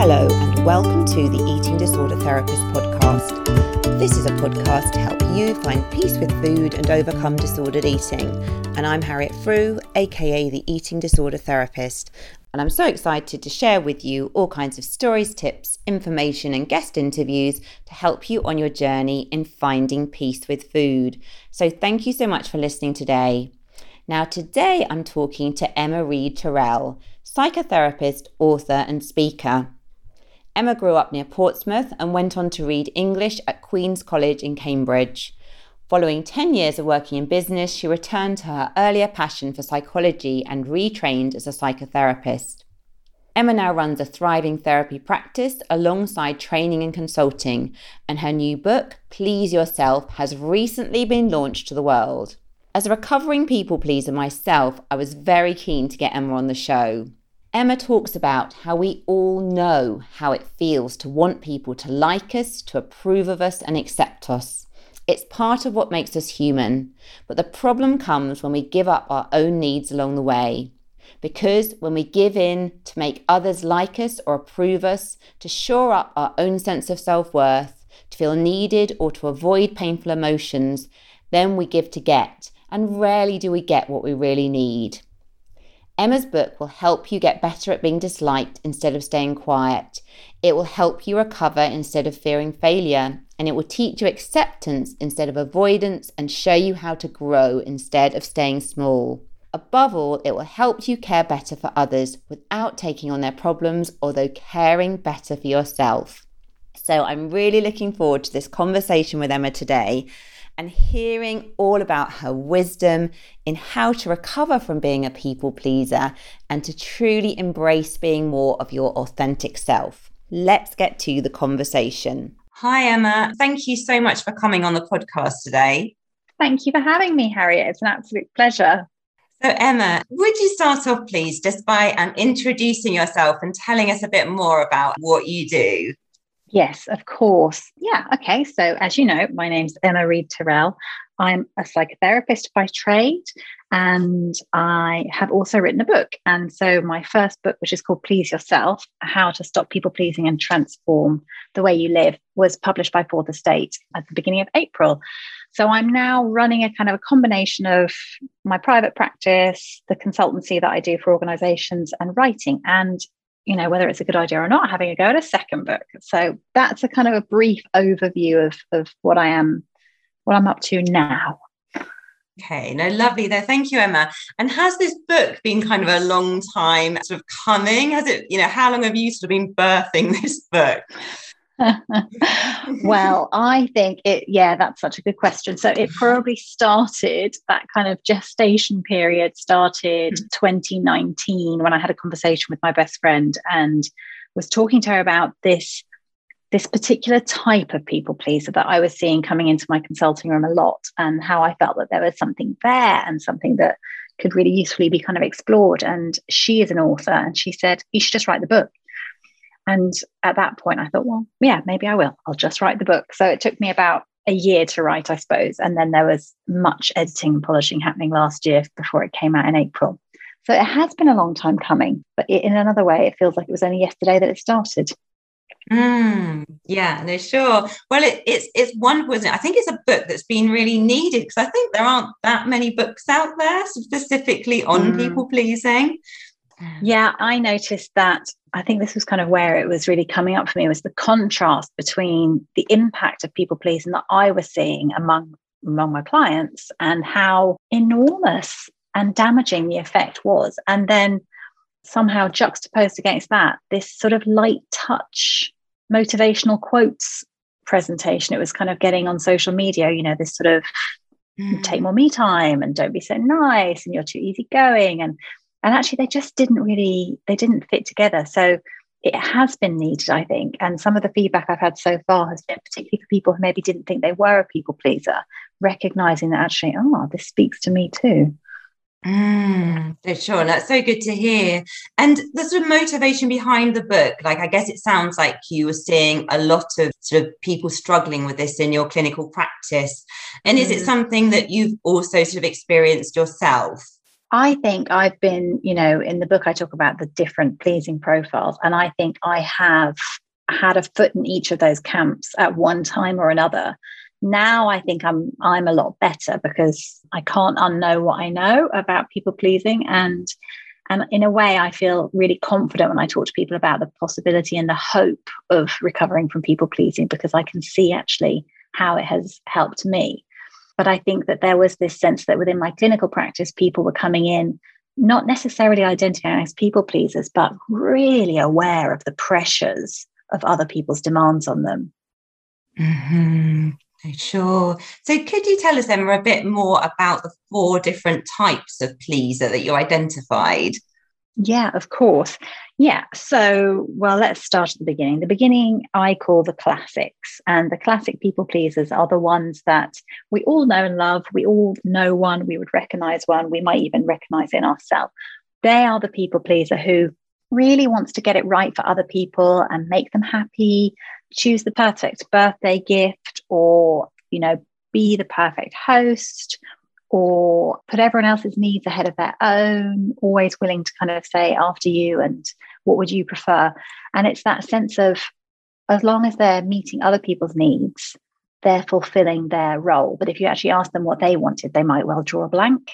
Hello, and welcome to the Eating Disorder Therapist podcast. This is a podcast to help you find peace with food and overcome disordered eating. And I'm Harriet Frew, aka the Eating Disorder Therapist. And I'm so excited to share with you all kinds of stories, tips, information, and guest interviews to help you on your journey in finding peace with food. So, thank you so much for listening today. Now, today I'm talking to Emma Reed Turrell, psychotherapist, author, and speaker. Emma grew up near Portsmouth and went on to read English at Queen's College in Cambridge. Following 10 years of working in business, she returned to her earlier passion for psychology and retrained as a psychotherapist. Emma now runs a thriving therapy practice alongside training and consulting, and her new book, Please Yourself, has recently been launched to the world. As a recovering people pleaser myself, I was very keen to get Emma on the show. Emma talks about how we all know how it feels to want people to like us, to approve of us, and accept us. It's part of what makes us human, but the problem comes when we give up our own needs along the way. Because when we give in to make others like us or approve us, to shore up our own sense of self worth, to feel needed, or to avoid painful emotions, then we give to get, and rarely do we get what we really need. Emma's book will help you get better at being disliked instead of staying quiet. It will help you recover instead of fearing failure. And it will teach you acceptance instead of avoidance and show you how to grow instead of staying small. Above all, it will help you care better for others without taking on their problems, although caring better for yourself. So, I'm really looking forward to this conversation with Emma today and hearing all about her wisdom in how to recover from being a people pleaser and to truly embrace being more of your authentic self. Let's get to the conversation. Hi, Emma. Thank you so much for coming on the podcast today. Thank you for having me, Harriet. It's an absolute pleasure. So, Emma, would you start off, please, just by um, introducing yourself and telling us a bit more about what you do? Yes, of course. Yeah. Okay. So, as you know, my name's Emma Reed Turrell. I'm a psychotherapist by trade, and I have also written a book. And so, my first book, which is called Please Yourself How to Stop People Pleasing and Transform the Way You Live, was published by Fourth Estate at the beginning of April. So, I'm now running a kind of a combination of my private practice, the consultancy that I do for organizations, and writing. And you know whether it's a good idea or not having a go at a second book. So that's a kind of a brief overview of of what i am what i'm up to now. Okay no lovely there. Thank you emma. And has this book been kind of a long time sort of coming? Has it you know how long have you sort of been birthing this book well, I think it, yeah, that's such a good question. So it probably started, that kind of gestation period started mm. 2019 when I had a conversation with my best friend and was talking to her about this this particular type of people pleaser that I was seeing coming into my consulting room a lot, and how I felt that there was something there and something that could really usefully be kind of explored. And she is an author, and she said, You should just write the book. And at that point, I thought, well, yeah, maybe I will. I'll just write the book. So it took me about a year to write, I suppose. And then there was much editing and polishing happening last year before it came out in April. So it has been a long time coming, but in another way, it feels like it was only yesterday that it started. Mm, yeah, no, sure. Well, it, it's it's wonderful, isn't it? I think it's a book that's been really needed because I think there aren't that many books out there specifically on mm. people pleasing. Yeah, I noticed that. I think this was kind of where it was really coming up for me was the contrast between the impact of people pleasing that I was seeing among among my clients and how enormous and damaging the effect was. And then somehow juxtaposed against that, this sort of light touch motivational quotes presentation. It was kind of getting on social media, you know, this sort of mm. take more me time and don't be so nice and you're too easygoing and and actually they just didn't really they didn't fit together so it has been needed i think and some of the feedback i've had so far has been particularly for people who maybe didn't think they were a people pleaser recognizing that actually oh this speaks to me too Mm, for sure. That's so good to hear. And the sort of motivation behind the book, like I guess it sounds like you were seeing a lot of sort of people struggling with this in your clinical practice. And mm. is it mm. something that you've also sort of experienced yourself? I think I've been, you know, in the book, I talk about the different pleasing profiles. And I think I have had a foot in each of those camps at one time or another. Now I think I'm I'm a lot better because I can't unknow what I know about people pleasing and and in a way I feel really confident when I talk to people about the possibility and the hope of recovering from people pleasing because I can see actually how it has helped me. But I think that there was this sense that within my clinical practice, people were coming in not necessarily identifying as people pleasers, but really aware of the pressures of other people's demands on them. Mm-hmm. Sure. So, could you tell us, Emma, a bit more about the four different types of pleaser that you identified? Yeah, of course. Yeah. So, well, let's start at the beginning. The beginning I call the classics, and the classic people pleasers are the ones that we all know and love. We all know one, we would recognize one, we might even recognize in ourselves. They are the people pleaser who really wants to get it right for other people and make them happy, choose the perfect birthday gift, or, you know, be the perfect host or put everyone else's needs ahead of their own, always willing to kind of say after you and what would you prefer. And it's that sense of as long as they're meeting other people's needs, they're fulfilling their role. But if you actually ask them what they wanted, they might well draw a blank.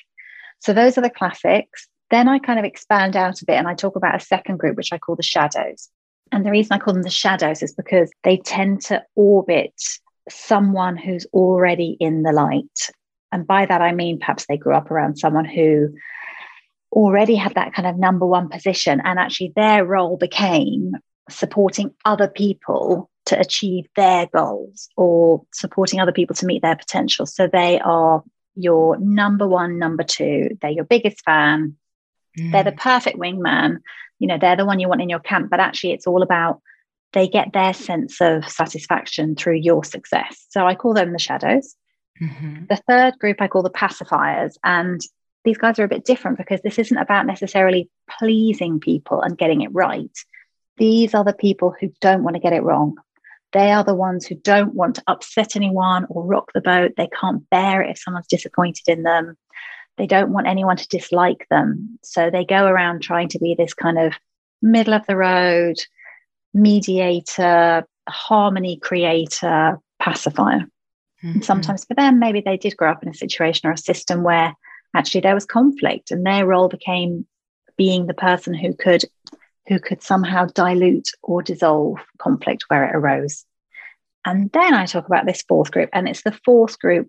So those are the classics. Then I kind of expand out a bit and I talk about a second group, which I call the shadows. And the reason I call them the shadows is because they tend to orbit someone who's already in the light and by that, I mean perhaps they grew up around someone who already had that kind of number one position. And actually, their role became supporting other people to achieve their goals or supporting other people to meet their potential. So they are your number one, number two, they're your biggest fan, mm. they're the perfect wingman. You know, they're the one you want in your camp, but actually, it's all about they get their sense of satisfaction through your success. So I call them the shadows. Mm-hmm. The third group I call the pacifiers. And these guys are a bit different because this isn't about necessarily pleasing people and getting it right. These are the people who don't want to get it wrong. They are the ones who don't want to upset anyone or rock the boat. They can't bear it if someone's disappointed in them. They don't want anyone to dislike them. So they go around trying to be this kind of middle of the road mediator, harmony creator, pacifier. Mm-hmm. sometimes for them, maybe they did grow up in a situation or a system where actually there was conflict and their role became being the person who could who could somehow dilute or dissolve conflict where it arose. And then I talk about this fourth group, and it's the fourth group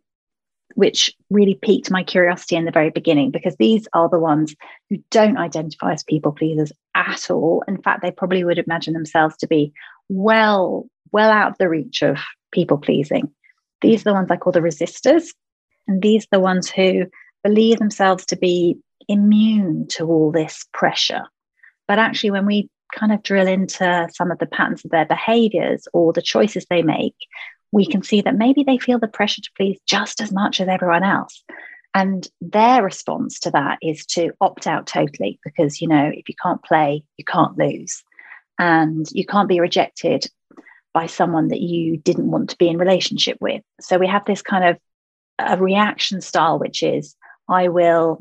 which really piqued my curiosity in the very beginning because these are the ones who don't identify as people pleasers at all. In fact, they probably would imagine themselves to be well, well out of the reach of people pleasing. These are the ones I call the resistors. And these are the ones who believe themselves to be immune to all this pressure. But actually, when we kind of drill into some of the patterns of their behaviors or the choices they make, we can see that maybe they feel the pressure to please just as much as everyone else. And their response to that is to opt out totally because, you know, if you can't play, you can't lose. And you can't be rejected by someone that you didn't want to be in relationship with. So we have this kind of a reaction style, which is I will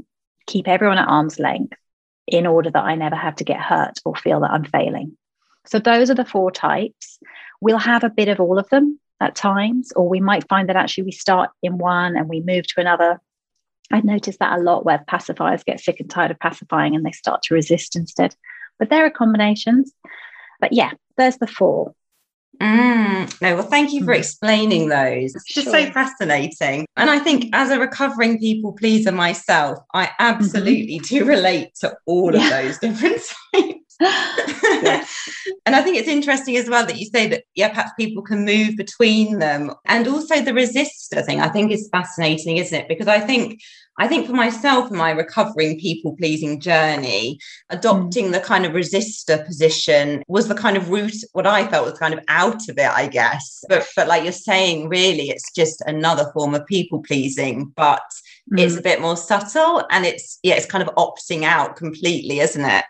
keep everyone at arm's length in order that I never have to get hurt or feel that I'm failing. So those are the four types. We'll have a bit of all of them at times, or we might find that actually we start in one and we move to another. I've noticed that a lot where pacifiers get sick and tired of pacifying and they start to resist instead. But there are combinations. But yeah, there's the four. Mm, no, well, thank you for mm. explaining those. It's just sure. so fascinating. And I think as a recovering people pleaser myself, I mm-hmm. absolutely mm-hmm. do relate to all yeah. of those different types. and I think it's interesting as well that you say that, yeah, perhaps people can move between them. And also the resistor thing, I think is fascinating, isn't it? Because I think I think for myself in my recovering people pleasing journey, adopting mm. the kind of resistor position was the kind of route, what I felt was kind of out of it, I guess. But, but like you're saying, really, it's just another form of people pleasing, but mm. it's a bit more subtle and it's, yeah, it's kind of opting out completely, isn't it?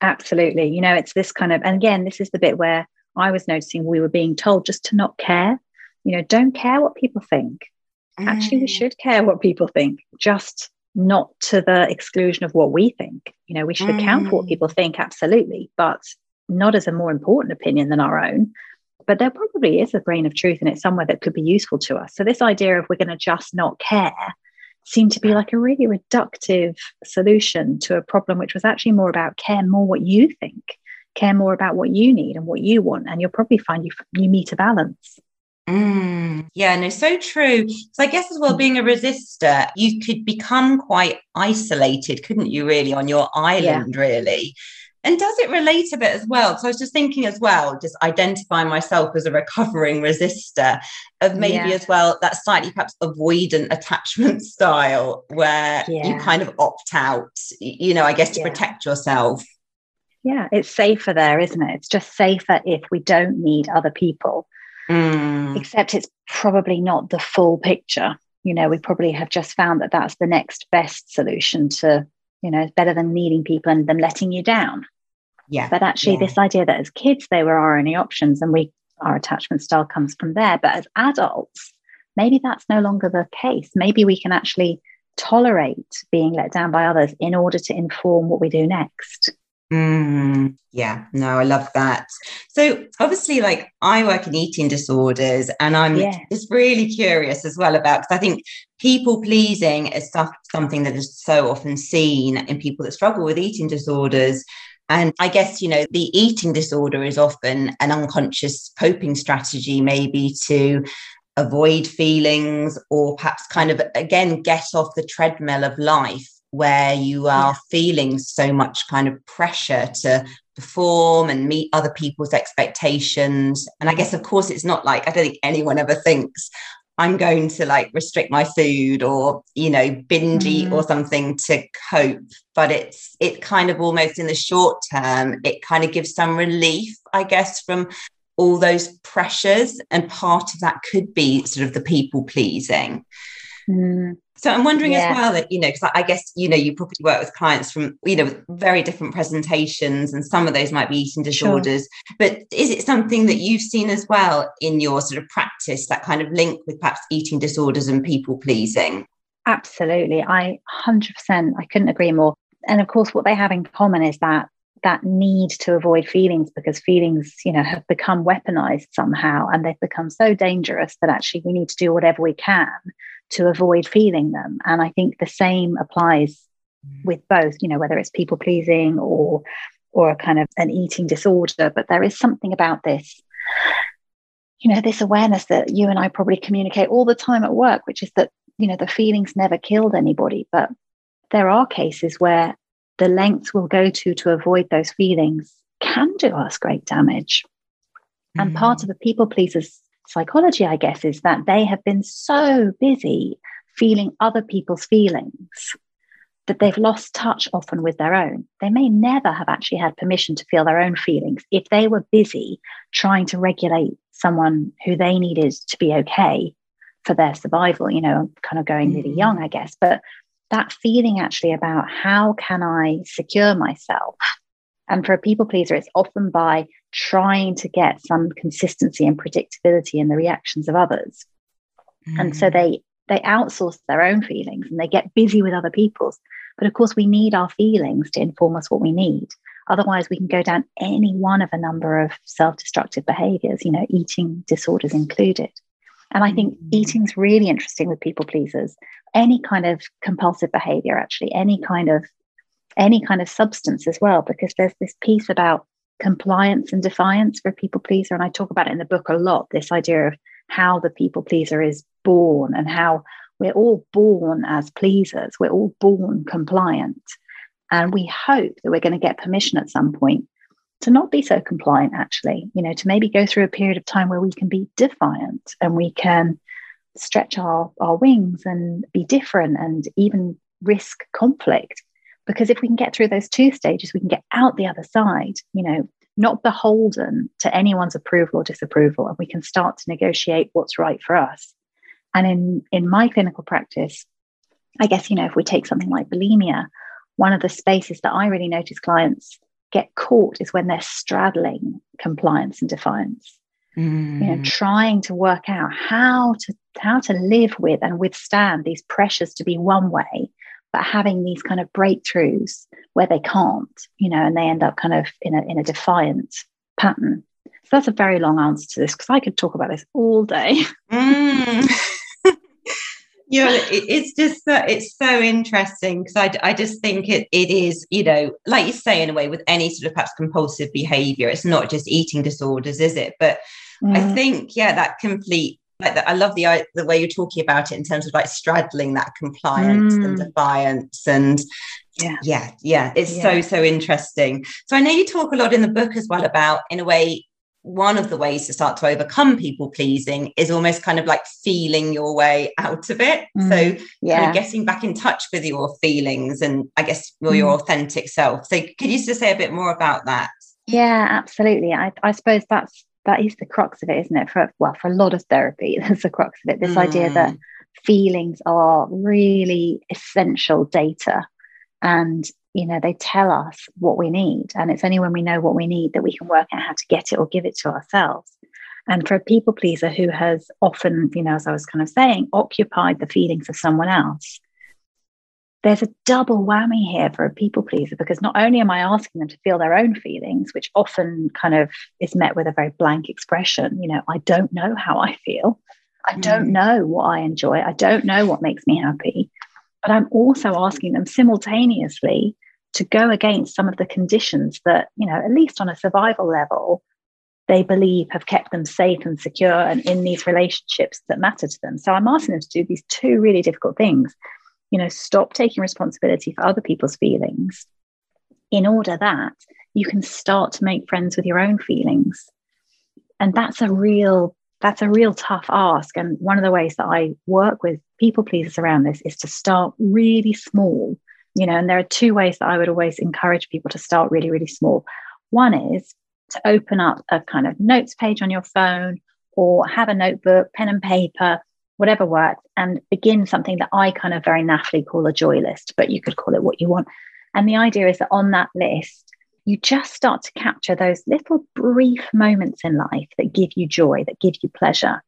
Absolutely. You know, it's this kind of, and again, this is the bit where I was noticing we were being told just to not care. You know, don't care what people think. Actually, we mm. should care what people think. Just not to the exclusion of what we think. You know, we should account for what mm. people think, absolutely, but not as a more important opinion than our own. But there probably is a grain of truth in it somewhere that could be useful to us. So, this idea of we're going to just not care seemed to be like a really reductive solution to a problem which was actually more about care more what you think, care more about what you need and what you want. And you'll probably find you, you meet a balance. Mm, yeah, no, so true. So I guess as well, being a resistor, you could become quite isolated, couldn't you, really, on your island, yeah. really? And does it relate a bit as well? So I was just thinking as well, just identify myself as a recovering resistor of maybe yeah. as well that slightly perhaps avoidant attachment style where yeah. you kind of opt out, you know, I guess to protect yourself. Yeah, it's safer there, isn't it? It's just safer if we don't need other people mm. except it's probably not the full picture. You know, we probably have just found that that's the next best solution to, you know, it's better than needing people and them letting you down. Yeah. But actually, yeah. this idea that as kids they were our only options and we our attachment style comes from there. But as adults, maybe that's no longer the case. Maybe we can actually tolerate being let down by others in order to inform what we do next. Mm, yeah, no, I love that. So obviously, like I work in eating disorders, and I'm yeah. just really curious as well about because I think people pleasing is stuff, something that is so often seen in people that struggle with eating disorders. And I guess, you know, the eating disorder is often an unconscious coping strategy, maybe to avoid feelings or perhaps kind of again get off the treadmill of life where you are feeling so much kind of pressure to perform and meet other people's expectations. And I guess, of course, it's not like I don't think anyone ever thinks I'm going to like restrict my food or, you know, binge eat mm. or something to cope. But it's it kind of almost in the short term, it kind of gives some relief, I guess, from all those pressures. And part of that could be sort of the people pleasing. Mm. So I'm wondering yeah. as well that, you know, because I guess, you know, you probably work with clients from, you know, very different presentations and some of those might be eating disorders. Sure. But is it something that you've seen as well in your sort of practice, that kind of link with perhaps eating disorders and people pleasing? Absolutely. I 100%, I couldn't agree more. And of course, what they have in common is that that need to avoid feelings because feelings you know have become weaponized somehow and they've become so dangerous that actually we need to do whatever we can to avoid feeling them. And I think the same applies mm. with both, you know, whether it's people pleasing or or a kind of an eating disorder. But there is something about this, you know, this awareness that you and I probably communicate all the time at work, which is that, you know, the feelings never killed anybody. But there are cases where the lengths we'll go to to avoid those feelings can do us great damage. Mm. And part mm. of the people pleasers psychology, I guess, is that they have been so busy feeling other people's feelings that they've lost touch often with their own. They may never have actually had permission to feel their own feelings if they were busy trying to regulate someone who they needed to be okay for their survival. You know, kind of going really young, mm. I guess. But that feeling actually about how can I secure myself? And for a people pleaser, it's often by trying to get some consistency and predictability in the reactions of others. Mm. And so mm. they they outsource their own feelings and they get busy with other people's. But of course, we need our feelings to inform us what we need. Otherwise, we can go down any one of a number of self destructive behaviors, you know, eating disorders included. And I think mm. eating's really interesting with people pleasers. Any kind of compulsive behavior, actually, any kind of any kind of substance as well, because there's this piece about compliance and defiance for people pleaser. And I talk about it in the book a lot this idea of how the people pleaser is born and how we're all born as pleasers, we're all born compliant. And we hope that we're going to get permission at some point to not be so compliant, actually, you know, to maybe go through a period of time where we can be defiant and we can stretch our, our wings and be different and even risk conflict because if we can get through those two stages, we can get out the other side, you know, not beholden to anyone's approval or disapproval, and we can start to negotiate what's right for us. And in, in my clinical practice, I guess, you know, if we take something like bulimia, one of the spaces that I really notice clients get caught is when they're straddling compliance and defiance. Mm. You know, mm. trying to work out how to how to live with and withstand these pressures to be one way but having these kind of breakthroughs where they can't, you know, and they end up kind of in a in a defiant pattern. So that's a very long answer to this because I could talk about this all day. Mm. you know, it's just it's so interesting because I, I just think it, it is you know like you say in a way with any sort of perhaps compulsive behavior it's not just eating disorders is it but mm. I think yeah that complete like that I love the the way you're talking about it in terms of like straddling that compliance mm. and defiance and yeah yeah yeah it's yeah. so so interesting so I know you talk a lot in the book as well about in a way one of the ways to start to overcome people pleasing is almost kind of like feeling your way out of it. Mm, so, yeah, kind of getting back in touch with your feelings and I guess your, mm. your authentic self. So, could you just say a bit more about that? Yeah, absolutely. I, I suppose that's that is the crux of it, isn't it? For well, for a lot of therapy, that's the crux of it. This mm. idea that mm. feelings are really essential data and you know they tell us what we need and it's only when we know what we need that we can work out how to get it or give it to ourselves and for a people pleaser who has often you know as i was kind of saying occupied the feelings of someone else there's a double whammy here for a people pleaser because not only am i asking them to feel their own feelings which often kind of is met with a very blank expression you know i don't know how i feel i don't mm. know what i enjoy i don't know what makes me happy but I'm also asking them simultaneously to go against some of the conditions that, you know, at least on a survival level, they believe have kept them safe and secure and in these relationships that matter to them. So I'm asking them to do these two really difficult things. You know, stop taking responsibility for other people's feelings in order that you can start to make friends with your own feelings. And that's a real that's a real tough ask. And one of the ways that I work with people pleasers around this is to start really small. You know, and there are two ways that I would always encourage people to start really, really small. One is to open up a kind of notes page on your phone or have a notebook, pen and paper, whatever works, and begin something that I kind of very naffily call a joy list, but you could call it what you want. And the idea is that on that list, you just start to capture those little brief moments in life that give you joy, that give you pleasure.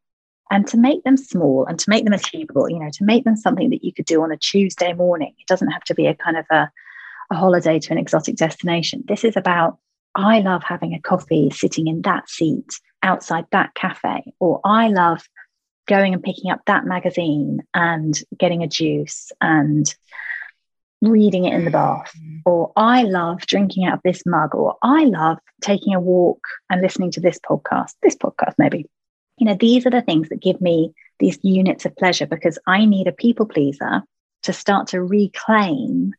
And to make them small and to make them achievable, you know, to make them something that you could do on a Tuesday morning. It doesn't have to be a kind of a, a holiday to an exotic destination. This is about, I love having a coffee sitting in that seat outside that cafe, or I love going and picking up that magazine and getting a juice and reading it in the bath, mm. or I love drinking out of this mug, or I love taking a walk and listening to this podcast, this podcast, maybe. You know, these are the things that give me these units of pleasure because I need a people pleaser to start to reclaim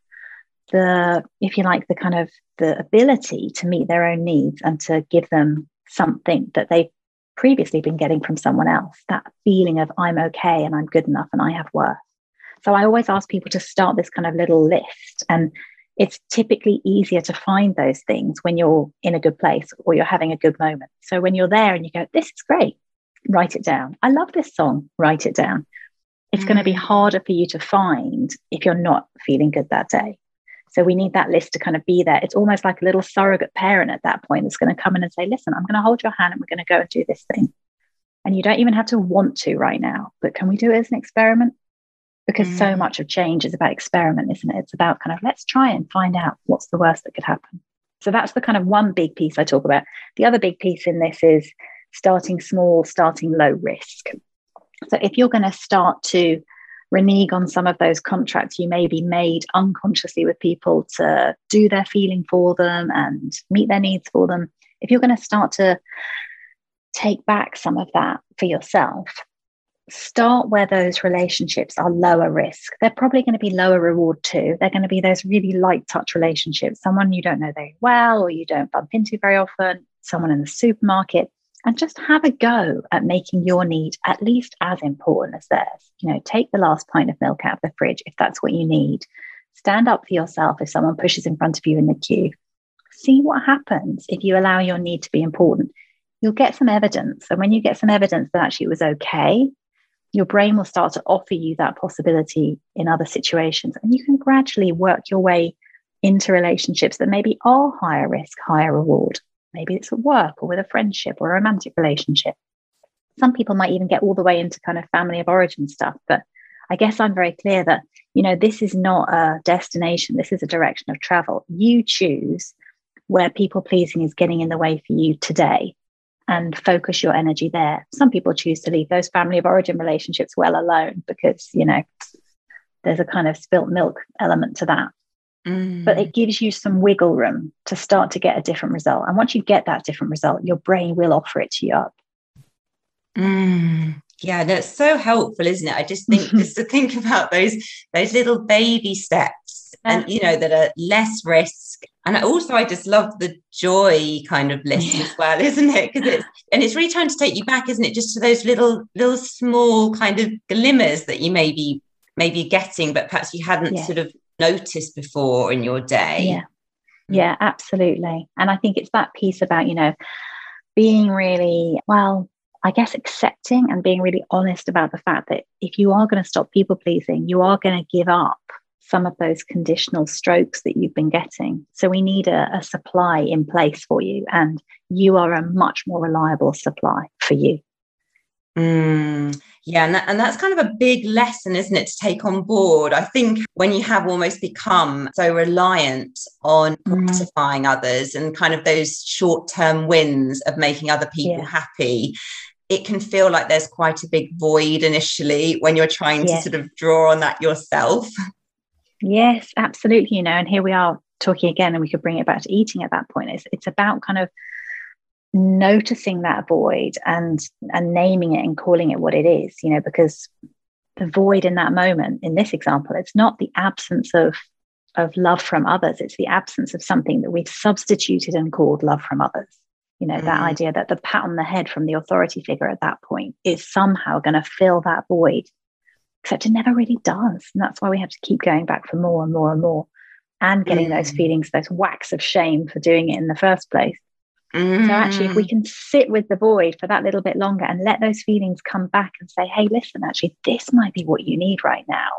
the, if you like, the kind of the ability to meet their own needs and to give them something that they've previously been getting from someone else that feeling of I'm okay and I'm good enough and I have worth. So I always ask people to start this kind of little list. And it's typically easier to find those things when you're in a good place or you're having a good moment. So when you're there and you go, this is great, write it down. I love this song, write it down. It's mm. going to be harder for you to find if you're not feeling good that day. So we need that list to kind of be there. It's almost like a little surrogate parent at that point that's going to come in and say, listen, I'm going to hold your hand and we're going to go and do this thing. And you don't even have to want to right now, but can we do it as an experiment? because mm. so much of change is about experiment, isn't it? It's about kind of let's try and find out what's the worst that could happen. So that's the kind of one big piece I talk about. The other big piece in this is starting small, starting low risk. So if you're going to start to renege on some of those contracts you may be made unconsciously with people to do their feeling for them and meet their needs for them, if you're going to start to take back some of that for yourself, start where those relationships are lower risk. They're probably going to be lower reward too. They're going to be those really light touch relationships, someone you don't know very well or you don't bump into very often, someone in the supermarket, and just have a go at making your need at least as important as theirs. You know, take the last pint of milk out of the fridge if that's what you need. Stand up for yourself if someone pushes in front of you in the queue. See what happens if you allow your need to be important. You'll get some evidence. And when you get some evidence that actually it was okay, your brain will start to offer you that possibility in other situations. And you can gradually work your way into relationships that maybe are higher risk, higher reward. Maybe it's at work or with a friendship or a romantic relationship. Some people might even get all the way into kind of family of origin stuff. But I guess I'm very clear that you know, this is not a destination, this is a direction of travel. You choose where people pleasing is getting in the way for you today and focus your energy there. Some people choose to leave those family of origin relationships well alone because, you know, there's a kind of spilt milk element to that. Mm. But it gives you some wiggle room to start to get a different result. And once you get that different result, your brain will offer it to you up. Mm. Yeah, that's so helpful, isn't it? I just think just to think about those those little baby steps and you know that are less risk. And also I just love the joy kind of list yeah. as well, isn't it? Because it's and it's really trying to take you back, isn't it? Just to those little little small kind of glimmers that you maybe maybe getting, but perhaps you hadn't yeah. sort of noticed before in your day. Yeah. Mm. Yeah, absolutely. And I think it's that piece about, you know, being really, well, I guess accepting and being really honest about the fact that if you are going to stop people pleasing, you are going to give up some of those conditional strokes that you've been getting. So we need a, a, supply in place for you, and you are a much more reliable supply for you. Mm, yeah, and, that, and that's kind of a big lesson, isn't it, to take on board? I think when you have almost become so reliant on mm. gratifying others and kind of those short term wins of making other people yeah. happy, it can feel like there's quite a big void initially when you're trying to sort of draw on that yourself. Yes, absolutely. You know, and here we are talking again, and we could bring it back to eating at that point. It's it's about kind of noticing that void and and naming it and calling it what it is, you know, because the void in that moment, in this example, it's not the absence of of love from others, it's the absence of something that we've substituted and called love from others. You know, mm. that idea that the pat on the head from the authority figure at that point is somehow going to fill that void, except it never really does. And that's why we have to keep going back for more and more and more and getting mm. those feelings, those whacks of shame for doing it in the first place. Mm. So actually, if we mm. can sit with the void for that little bit longer and let those feelings come back and say, hey, listen, actually, this might be what you need right now,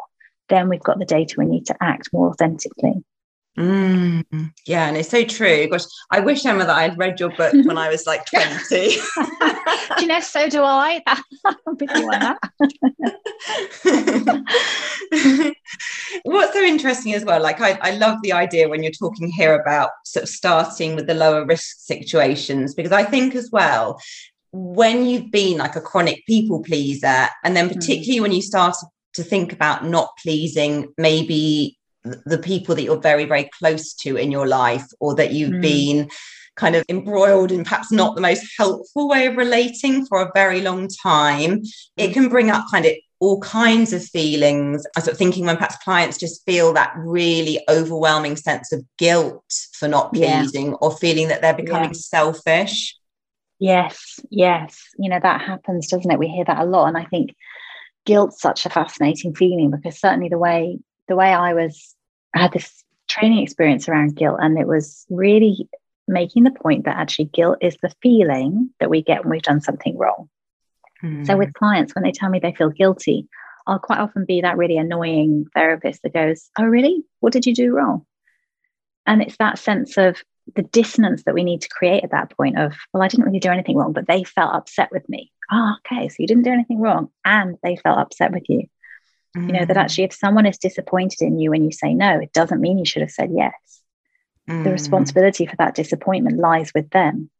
then we've got the data we need to act more authentically. Mm, yeah, and it's so true. Gosh, I wish Emma that I had read your book when I was like 20. do you know, so do I. What's so interesting as well, like I, I love the idea when you're talking here about sort of starting with the lower risk situations, because I think as well, when you've been like a chronic people pleaser, and then mm. particularly mm. when you start to think about not pleasing maybe the people that you're very very close to in your life or that you've mm. been kind of embroiled in perhaps not the most helpful way of relating for a very long time. It can bring up kind of all kinds of feelings. I sort of thinking when perhaps clients just feel that really overwhelming sense of guilt for not pleasing yeah. or feeling that they're becoming yeah. selfish. Yes yes. You know that happens doesn't it? We hear that a lot. And i think guilt's such a fascinating feeling because certainly the way the way I was, I had this training experience around guilt, and it was really making the point that actually guilt is the feeling that we get when we've done something wrong. Mm. So, with hmm. clients, when they tell me they feel guilty, I'll quite often be that really annoying therapist that goes, Oh, really? What did you do wrong? And it's that sense of the dissonance that we need to create at that point of, Well, I didn't really do anything wrong, but they felt upset with me. Oh, okay. So you didn't do anything wrong and they felt upset with you. Mm. You know, that actually, if someone is disappointed in you when you say no, it doesn't mean you should have said yes. Mm. The responsibility for that disappointment lies with them,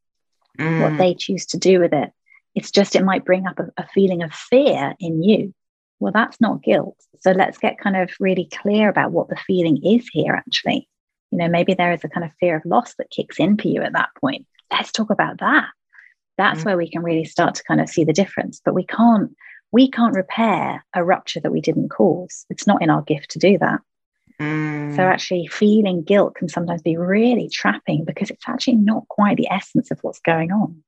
mm. what they choose to do with it. It's just, it might bring up a, a feeling of fear in you. Well, that's not guilt. So let's get kind of really clear about what the feeling is here, actually. You know, maybe there is a kind of fear of loss that kicks in for you at that point. Let's talk about that. That's mm. where we can really start to kind of see the difference. But we can't we can't repair a rupture that we didn't cause. It's not in our gift to do that. Mm. So, actually, feeling guilt can sometimes be really trapping because it's actually not quite the essence of what's going on.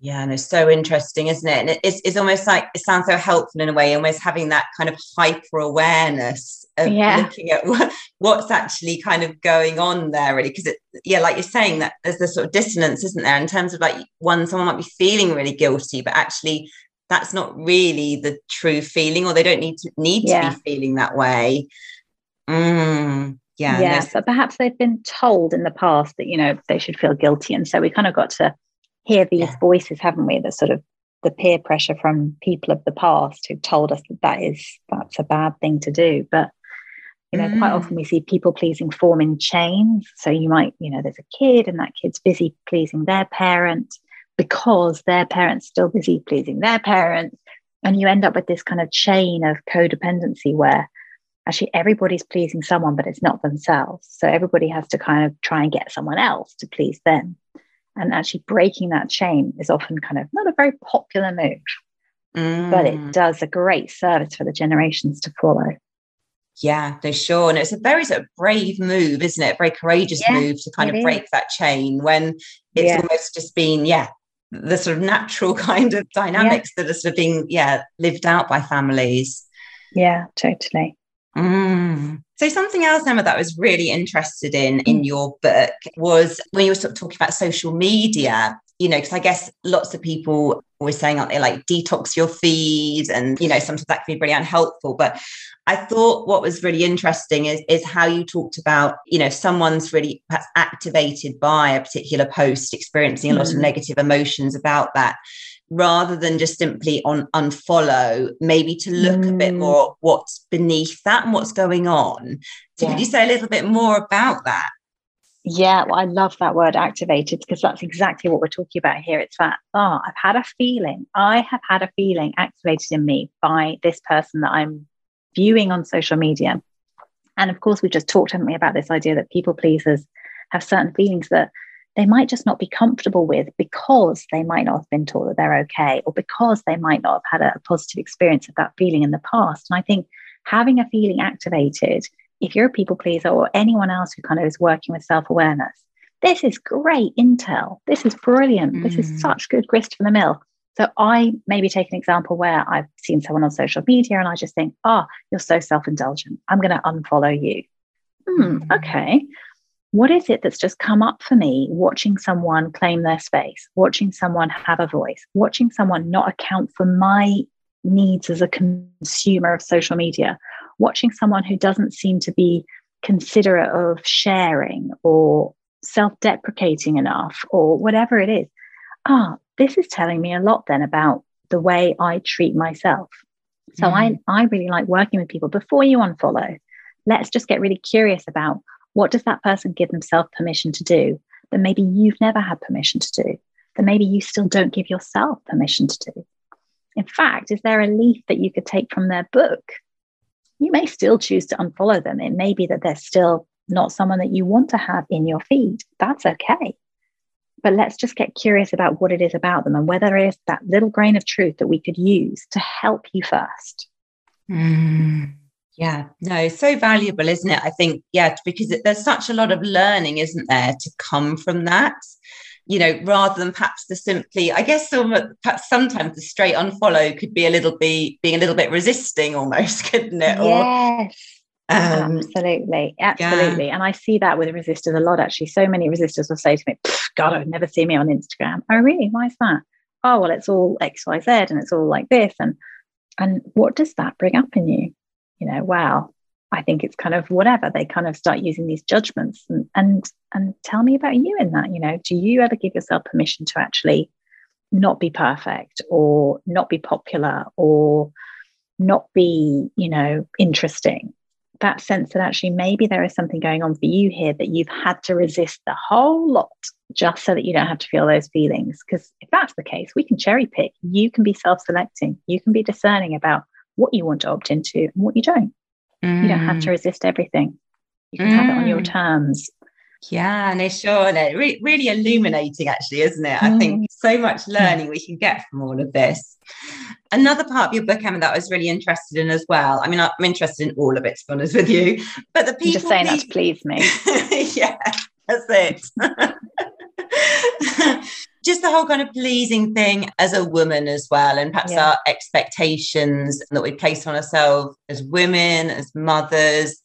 Yeah, and it's so interesting, isn't it? And it's, it's almost like it sounds so helpful in a way, almost having that kind of hyper awareness of yeah. looking at what, what's actually kind of going on there, really. Because, it, yeah, like you're saying, that there's this sort of dissonance, isn't there, in terms of like one, someone might be feeling really guilty, but actually that's not really the true feeling or they don't need to need yeah. to be feeling that way mm, yeah yeah but perhaps they've been told in the past that you know they should feel guilty and so we kind of got to hear these yeah. voices haven't we that sort of the peer pressure from people of the past who told us that that is that's a bad thing to do but you know mm. quite often we see people pleasing form in chains so you might you know there's a kid and that kid's busy pleasing their parent because their parents still busy pleasing their parents and you end up with this kind of chain of codependency where actually everybody's pleasing someone but it's not themselves so everybody has to kind of try and get someone else to please them and actually breaking that chain is often kind of not a very popular move mm. but it mm. does a great service for the generations to follow yeah, for sure. And it's a very sort of brave move, isn't it? A very courageous yeah, move to kind of break that chain when it's yeah. almost just been, yeah, the sort of natural kind of dynamics yeah. that are sort of being, yeah, lived out by families. Yeah, totally. Mm. So something else, Emma, that I was really interested in in mm. your book was when you were sort of talking about social media you know, because I guess lots of people always saying out there like detox your feed, and you know, sometimes that can be really unhelpful. But I thought what was really interesting is is how you talked about, you know, someone's really perhaps activated by a particular post, experiencing a lot mm. of negative emotions about that, rather than just simply on unfollow, maybe to look mm. a bit mm. more what's beneath that and what's going on. So yeah. could you say a little bit more about that? Yeah, well, I love that word activated because that's exactly what we're talking about here. It's that, oh, I've had a feeling, I have had a feeling activated in me by this person that I'm viewing on social media. And of course, we've just talked, haven't we, about this idea that people pleasers have certain feelings that they might just not be comfortable with because they might not have been taught that they're okay or because they might not have had a positive experience of that feeling in the past. And I think having a feeling activated if you're a people pleaser or anyone else who kind of is working with self awareness, this is great intel. This is brilliant. Mm. This is mm. such good grist for the mill. So I maybe take an example where I've seen someone on social media and I just think, oh, you're so self indulgent. I'm going to unfollow you. Hmm, mm. okay. What is it that's just come up for me watching someone claim their space, watching someone have a voice, watching someone not account for my needs as a consumer of social media, watching someone who doesn't seem to be considerate of sharing or self deprecating enough or whatever it is. Ah, this is telling me a lot then about the way I treat myself. So mm. I, I really like working with people before you unfollow. Let's just get really curious about what does that person give themselves permission to do that maybe you've never had permission to do, that maybe you still don't give yourself permission to do. In fact, is there a leaf that you could take from their book you may still choose to unfollow them. It may be that they're still not someone that you want to have in your feed. That's okay. But let's just get curious about what it is about them and whether there is that little grain of truth that we could use to help you first. Mm, yeah, no, so valuable, isn't it? I think, yeah, because it, there's such a lot of learning, isn't there, to come from that you know, rather than perhaps the simply, I guess perhaps sometimes the straight unfollow could be a little be being a little bit resisting almost, couldn't it? Yes. um, absolutely, absolutely, yeah. and I see that with resistors a lot. Actually, so many resistors will say to me, "God, I would never see me on Instagram." Oh, really? Why is that? Oh, well, it's all X, Y, Z, and it's all like this, and and what does that bring up in you? You know, wow, I think it's kind of whatever they kind of start using these judgments and and and tell me about you in that. You know, do you ever give yourself permission to actually not be perfect or not be popular or not be, you know, interesting? That sense that actually maybe there is something going on for you here that you've had to resist the whole lot just so that you don't have to feel those feelings. Because if that's the case, we can cherry pick. You can be self selecting, you can be discerning about what you want to opt into and what you don't. Mm. You don't have to mm. resist everything. You can mm. have it on your mm. terms. Yeah, no, sure. No, re- really illuminating, actually, isn't it? Mm. I think so much learning we can get from all of this. Another part of your book, Emma, that I was really interested in as well. I mean, I'm interested in all of it, to be honest with you. But the people. just saying that to please me. yeah, that's it. just the whole kind of pleasing thing as a woman as well, and perhaps yeah. our expectations that we place on ourselves as women, as mothers.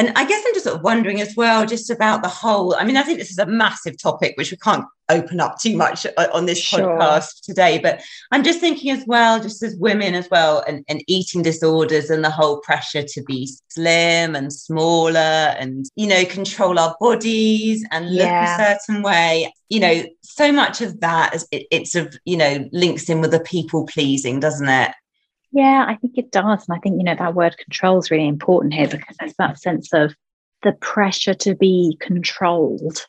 And I guess I'm just sort of wondering as well, just about the whole. I mean, I think this is a massive topic which we can't open up too much uh, on this sure. podcast today, but I'm just thinking as well, just as women as well, and, and eating disorders and the whole pressure to be slim and smaller and, you know, control our bodies and look yeah. a certain way. You know, so much of that is it, it's of, you know, links in with the people pleasing, doesn't it? Yeah, I think it does. And I think, you know, that word control is really important here because there's that sense of the pressure to be controlled,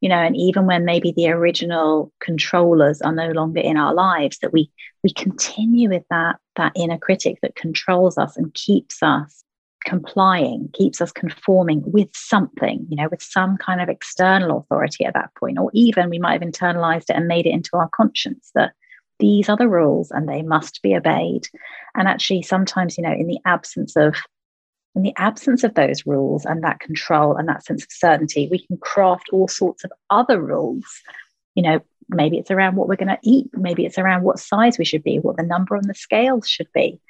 you know, and even when maybe the original controllers are no longer in our lives, that we we continue with that that inner critic that controls us and keeps us complying, keeps us conforming with something, you know, with some kind of external authority at that point, or even we might have internalized it and made it into our conscience that these are the rules and they must be obeyed and actually sometimes you know in the absence of in the absence of those rules and that control and that sense of certainty we can craft all sorts of other rules you know maybe it's around what we're going to eat maybe it's around what size we should be what the number on the scales should be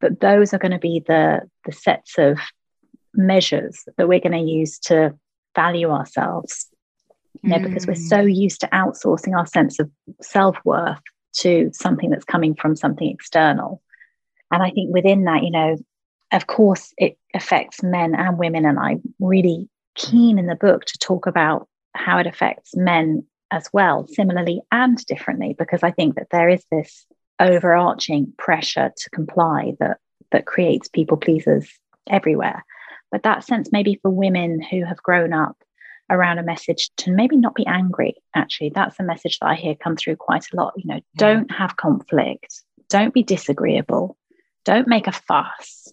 but those are going to be the the sets of measures that we're going to use to value ourselves you know, mm. because we're so mm. used to outsourcing our sense of self-worth to something that's coming from something external. And I think within that, you know, of course, it affects men and women. And I'm really keen in the book to talk about how it affects men as well, similarly and differently, because I think that there is this overarching pressure to comply that that creates people pleasers everywhere. But that sense, maybe for women who have grown up around a message to maybe not be angry actually. That's a message that i hear come through quite a lot you know don't have conflict. Don't be disagreeable. Don't make a fuss.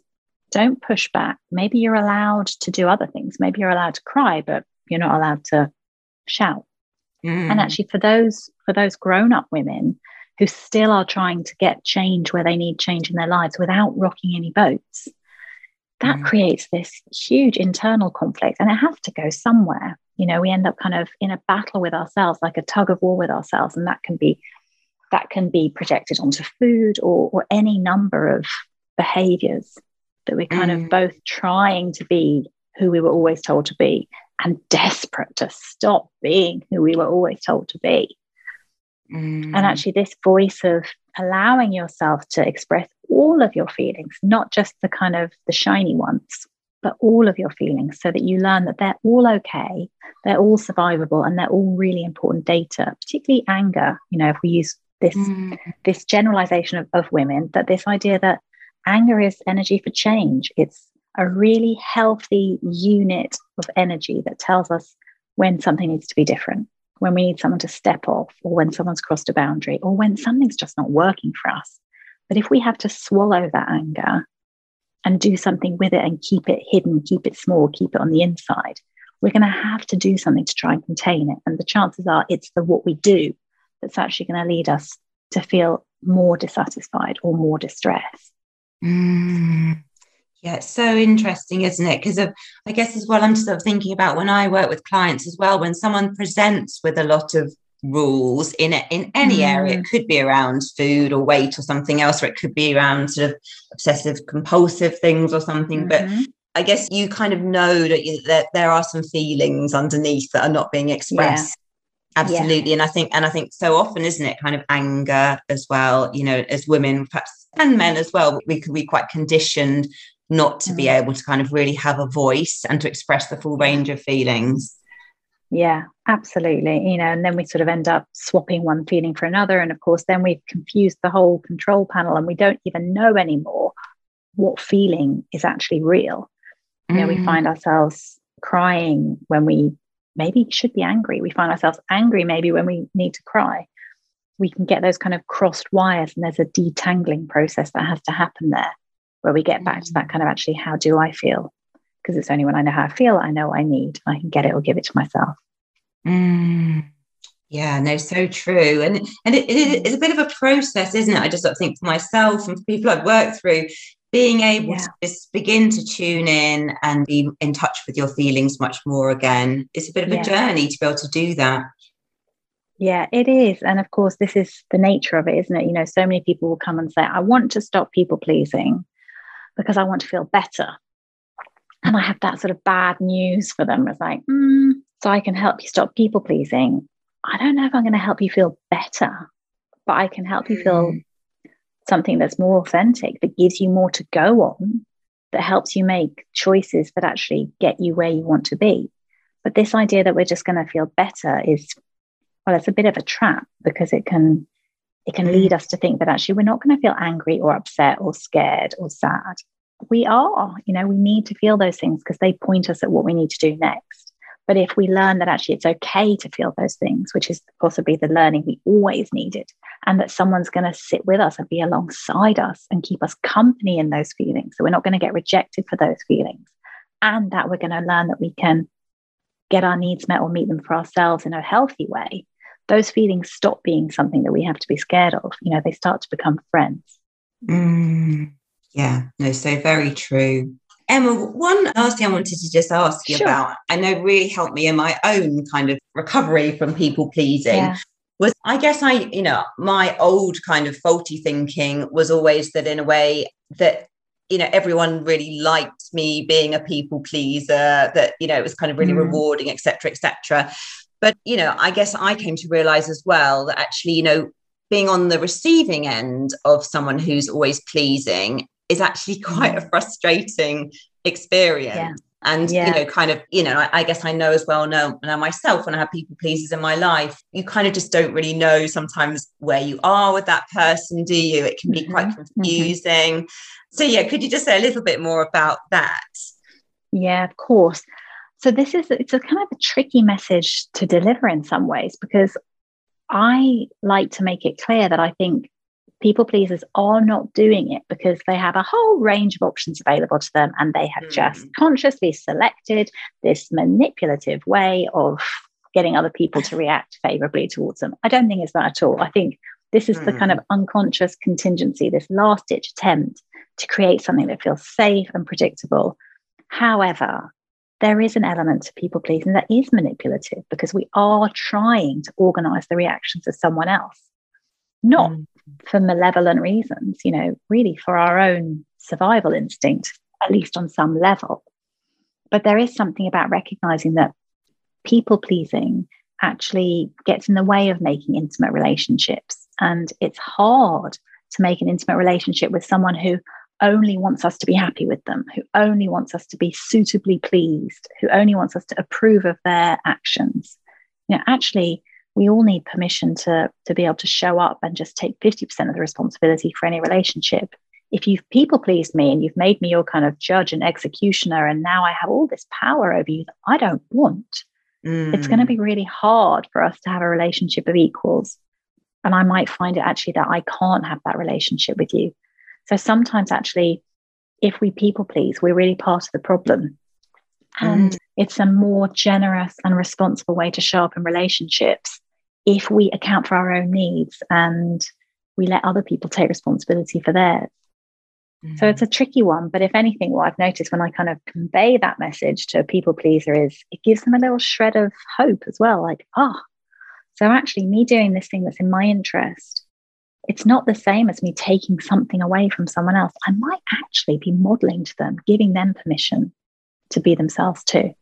Don't push back. Maybe you're allowed to do other things. Maybe you're allowed to cry but you're not allowed to shout. Mm. and actually for those for those grown up women who still are trying to get change where they need change in their lives without rocking any boats that mm. creates this huge internal conflict and it has to go somewhere you know we end up kind of in a battle with ourselves like a tug of war with ourselves and that can be that can be projected onto food or, or any number of behaviors that we're kind mm. of both trying to be who we were always told to be and desperate to stop being who we were always told to be mm. and actually this voice of allowing yourself to express all of your feelings not just the kind of the shiny ones but all of your feelings so that you learn that they're all okay, they're all survivable, and they're all really important data, particularly anger. You know, if we use this mm. this generalization of, of women, that this idea that anger is energy for change. It's a really healthy unit of energy that tells us when something needs to be different, when we need someone to step off, or when someone's crossed a boundary, or when something's just not working for us. But if we have to swallow that anger and do something with it and keep it hidden, keep it small, keep it on the inside, we're going to have to do something to try and contain it. And the chances are it's the what we do that's actually going to lead us to feel more dissatisfied or more distressed. Mm. Yeah, it's so interesting, isn't it? Because I guess as well, I'm sort of thinking about when I work with clients as well, when someone presents with a lot of rules in in any mm. area. It could be around food or weight or something else, or it could be around sort of obsessive compulsive things or something. Mm-hmm. But I guess you kind of know that, you, that there are some feelings underneath that are not being expressed. Yeah. Absolutely, yeah. and I think, and I think so often, isn't it, kind of anger as well? You know, as women, perhaps and men as well, we can be quite conditioned not to mm. be able to kind of really have a voice and to express the full range of feelings. Yeah, absolutely. You know, and then we sort of end up swapping one feeling for another. And of course, then we've confused the whole control panel and we don't even know anymore what feeling is actually real. You know, we mm. find ourselves crying when we maybe should be angry. We find ourselves angry maybe when we need to cry. We can get those kind of crossed wires, and there's a detangling process that has to happen there where we get back to that mm. kind of actually, how do I feel? Because it's only when I know how I feel I know what I need. I can get it or give it to myself. Mm. Yeah, no, so true. And and it, it, it's a bit of a process, isn't it? I just sort of think for myself and for people I've worked through, being able yeah. to just begin to tune in and be in touch with your feelings much more again. It's a bit of yeah. a journey to be able to do that. Yeah, it is. And of course, this is the nature of it, isn't it? You know, so many people will come and say, I want to stop people pleasing because I want to feel better and I have that sort of bad news for them. It's like, mm, so I can help you stop people pleasing. I don't know if I'm going to help you feel better, but I can help you feel mm. something that's more authentic, that gives you more to go on, that helps you make choices that actually get you where you want to be. But this idea that we're just going to feel better is, well, it's a bit of a trap because it can it can lead mm. us to think that actually we're not going to feel angry or upset or scared or sad. We are, you know, we need to feel those things because they point us at what we need to do next. But if we learn that actually it's okay to feel those things, which is possibly the learning we always needed, and that someone's going to sit with us and be alongside us and keep us company in those feelings, so we're not going to get rejected for those feelings, and that we're going to learn that we can get our needs met or meet them for ourselves in a healthy way, those feelings stop being something that we have to be scared of. You know, they start to become friends. Mm, yeah, no, so very true. Emma, one last thing I wanted to just ask you sure. about, I know really helped me in my own kind of recovery from people pleasing. Yeah. Was I guess I, you know, my old kind of faulty thinking was always that in a way that you know everyone really liked me being a people pleaser that you know it was kind of really mm. rewarding etc etc but you know i guess i came to realize as well that actually you know being on the receiving end of someone who's always pleasing is actually quite a frustrating experience yeah. and yeah. you know kind of you know I, I, guess i know as well now, now myself when i have people pleasers in my life you kind of just don't really know sometimes where you are with that person do you it can be mm-hmm. quite mm-hmm. confusing mm-hmm. so yeah could you just say a little bit more about that yeah of course so this is it's a kind of a tricky message to deliver in some ways because i like to make it clear that i think people pleasers are not doing it because they have a whole range of options available to them and they have mm. just consciously selected this manipulative way of getting other people to react favorably towards them. I don't think it's that at all. I think this is mm. the kind of hmm. unconscious contingency, this last ditch attempt to create something that feels safe and predictable. However, there is an element to people pleasing that is manipulative because we are trying to organize the reactions of someone else, not mm for malevolent reasons, you know, really for our own survival instinct, at least on some level. But there is something about recognizing that people pleasing actually gets in the way of making intimate relationships. And it's hard to make an intimate relationship with someone who only wants us to be happy with them, who only wants us to be suitably pleased, who only wants us to approve of their actions. You know, actually, we all need permission to, to be able to show up and just take 50% of the responsibility for any relationship. If you've people pleased me and you've made me your kind of judge and executioner, and now I have all this power over you that I don't want, mm. it's going to be really hard for us to have a relationship of equals. And I might find it actually that I can't have that relationship with you. So sometimes, actually, if we people please, we're really part of the problem. And. It's a more generous and responsible way to show up in relationships if we account for our own needs and we let other people take responsibility for theirs. Mm. So it's a tricky one. But if anything, what I've noticed when I kind of convey that message to a people pleaser is it gives them a little shred of hope as well. Like, ah, oh, so actually, me doing this thing that's in my interest, it's not the same as me taking something away from someone else. I might actually be modeling to them, giving them permission to be themselves too.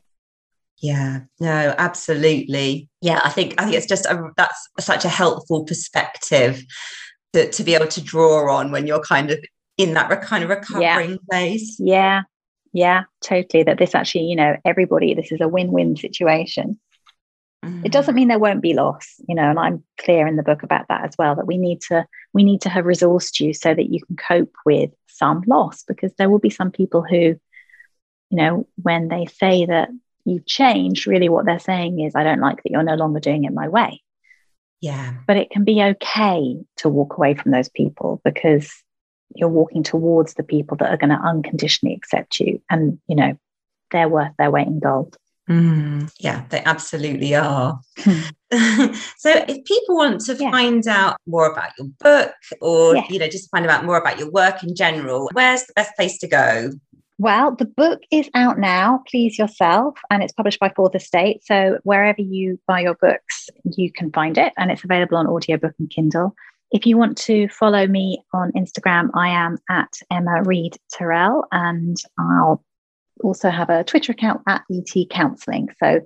Yeah, no, absolutely. Yeah, I think I think it's just a, that's such a helpful perspective to, to be able to draw on when you're kind of in that re- kind of recovering yeah. phase. Yeah, yeah, totally. That this actually, you know, everybody, this is a win-win situation. Mm. It doesn't mean there won't be loss, you know, and I'm clear in the book about that as well. That we need to we need to have resourced you so that you can cope with some loss because there will be some people who, you know, when they say that you've changed, really what they're saying is, I don't like that you're no longer doing it my way. Yeah. But it can be okay to walk away from those people because you're walking towards the people that are going to unconditionally accept you. And, you know, they're worth their weight in gold. Mm, yeah, they absolutely are. Hmm. so, if people want to yeah. find out more about your book or, yeah. you know, just find out more about your work in general, where's the best place to go? Well, the book is out now, Please Yourself, and it's published by Fourth Estate. So wherever you buy your books, you can find it, and it's available on audiobook and Kindle. If you want to follow me on Instagram, I am at Emma Reed Turrell, and I'll also have a Twitter account at ET Counselling. So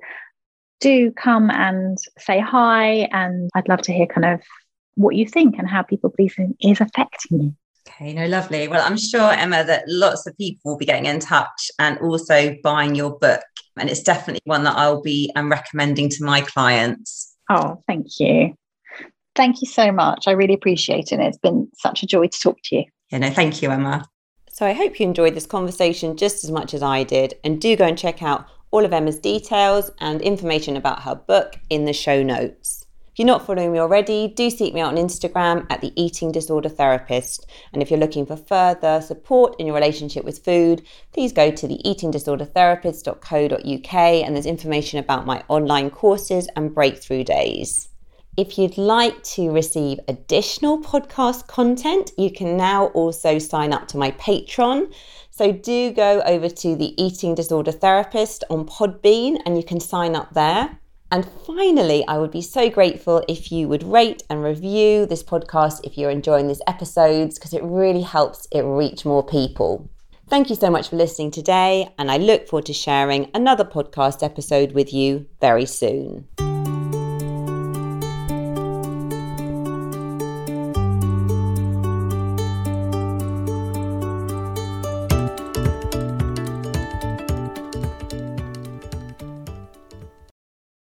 do come and say hi. And I'd love to hear kind of what you think and how people pleasing is affecting you. Okay, no, lovely. Well, I'm sure, Emma, that lots of people will be getting in touch and also buying your book. And it's definitely one that I'll be um, recommending to my clients. Oh, thank you. Thank you so much. I really appreciate it. It's been such a joy to talk to you. Yeah, no, thank you, Emma. So I hope you enjoyed this conversation just as much as I did. And do go and check out all of Emma's details and information about her book in the show notes. If you're not following me already, do seek me out on Instagram at the Eating Disorder Therapist. And if you're looking for further support in your relationship with food, please go to the eatingdisordertherapist.co.uk and there's information about my online courses and breakthrough days. If you'd like to receive additional podcast content, you can now also sign up to my Patreon. So do go over to the Eating Disorder Therapist on Podbean and you can sign up there. And finally, I would be so grateful if you would rate and review this podcast if you're enjoying these episodes, because it really helps it reach more people. Thank you so much for listening today, and I look forward to sharing another podcast episode with you very soon.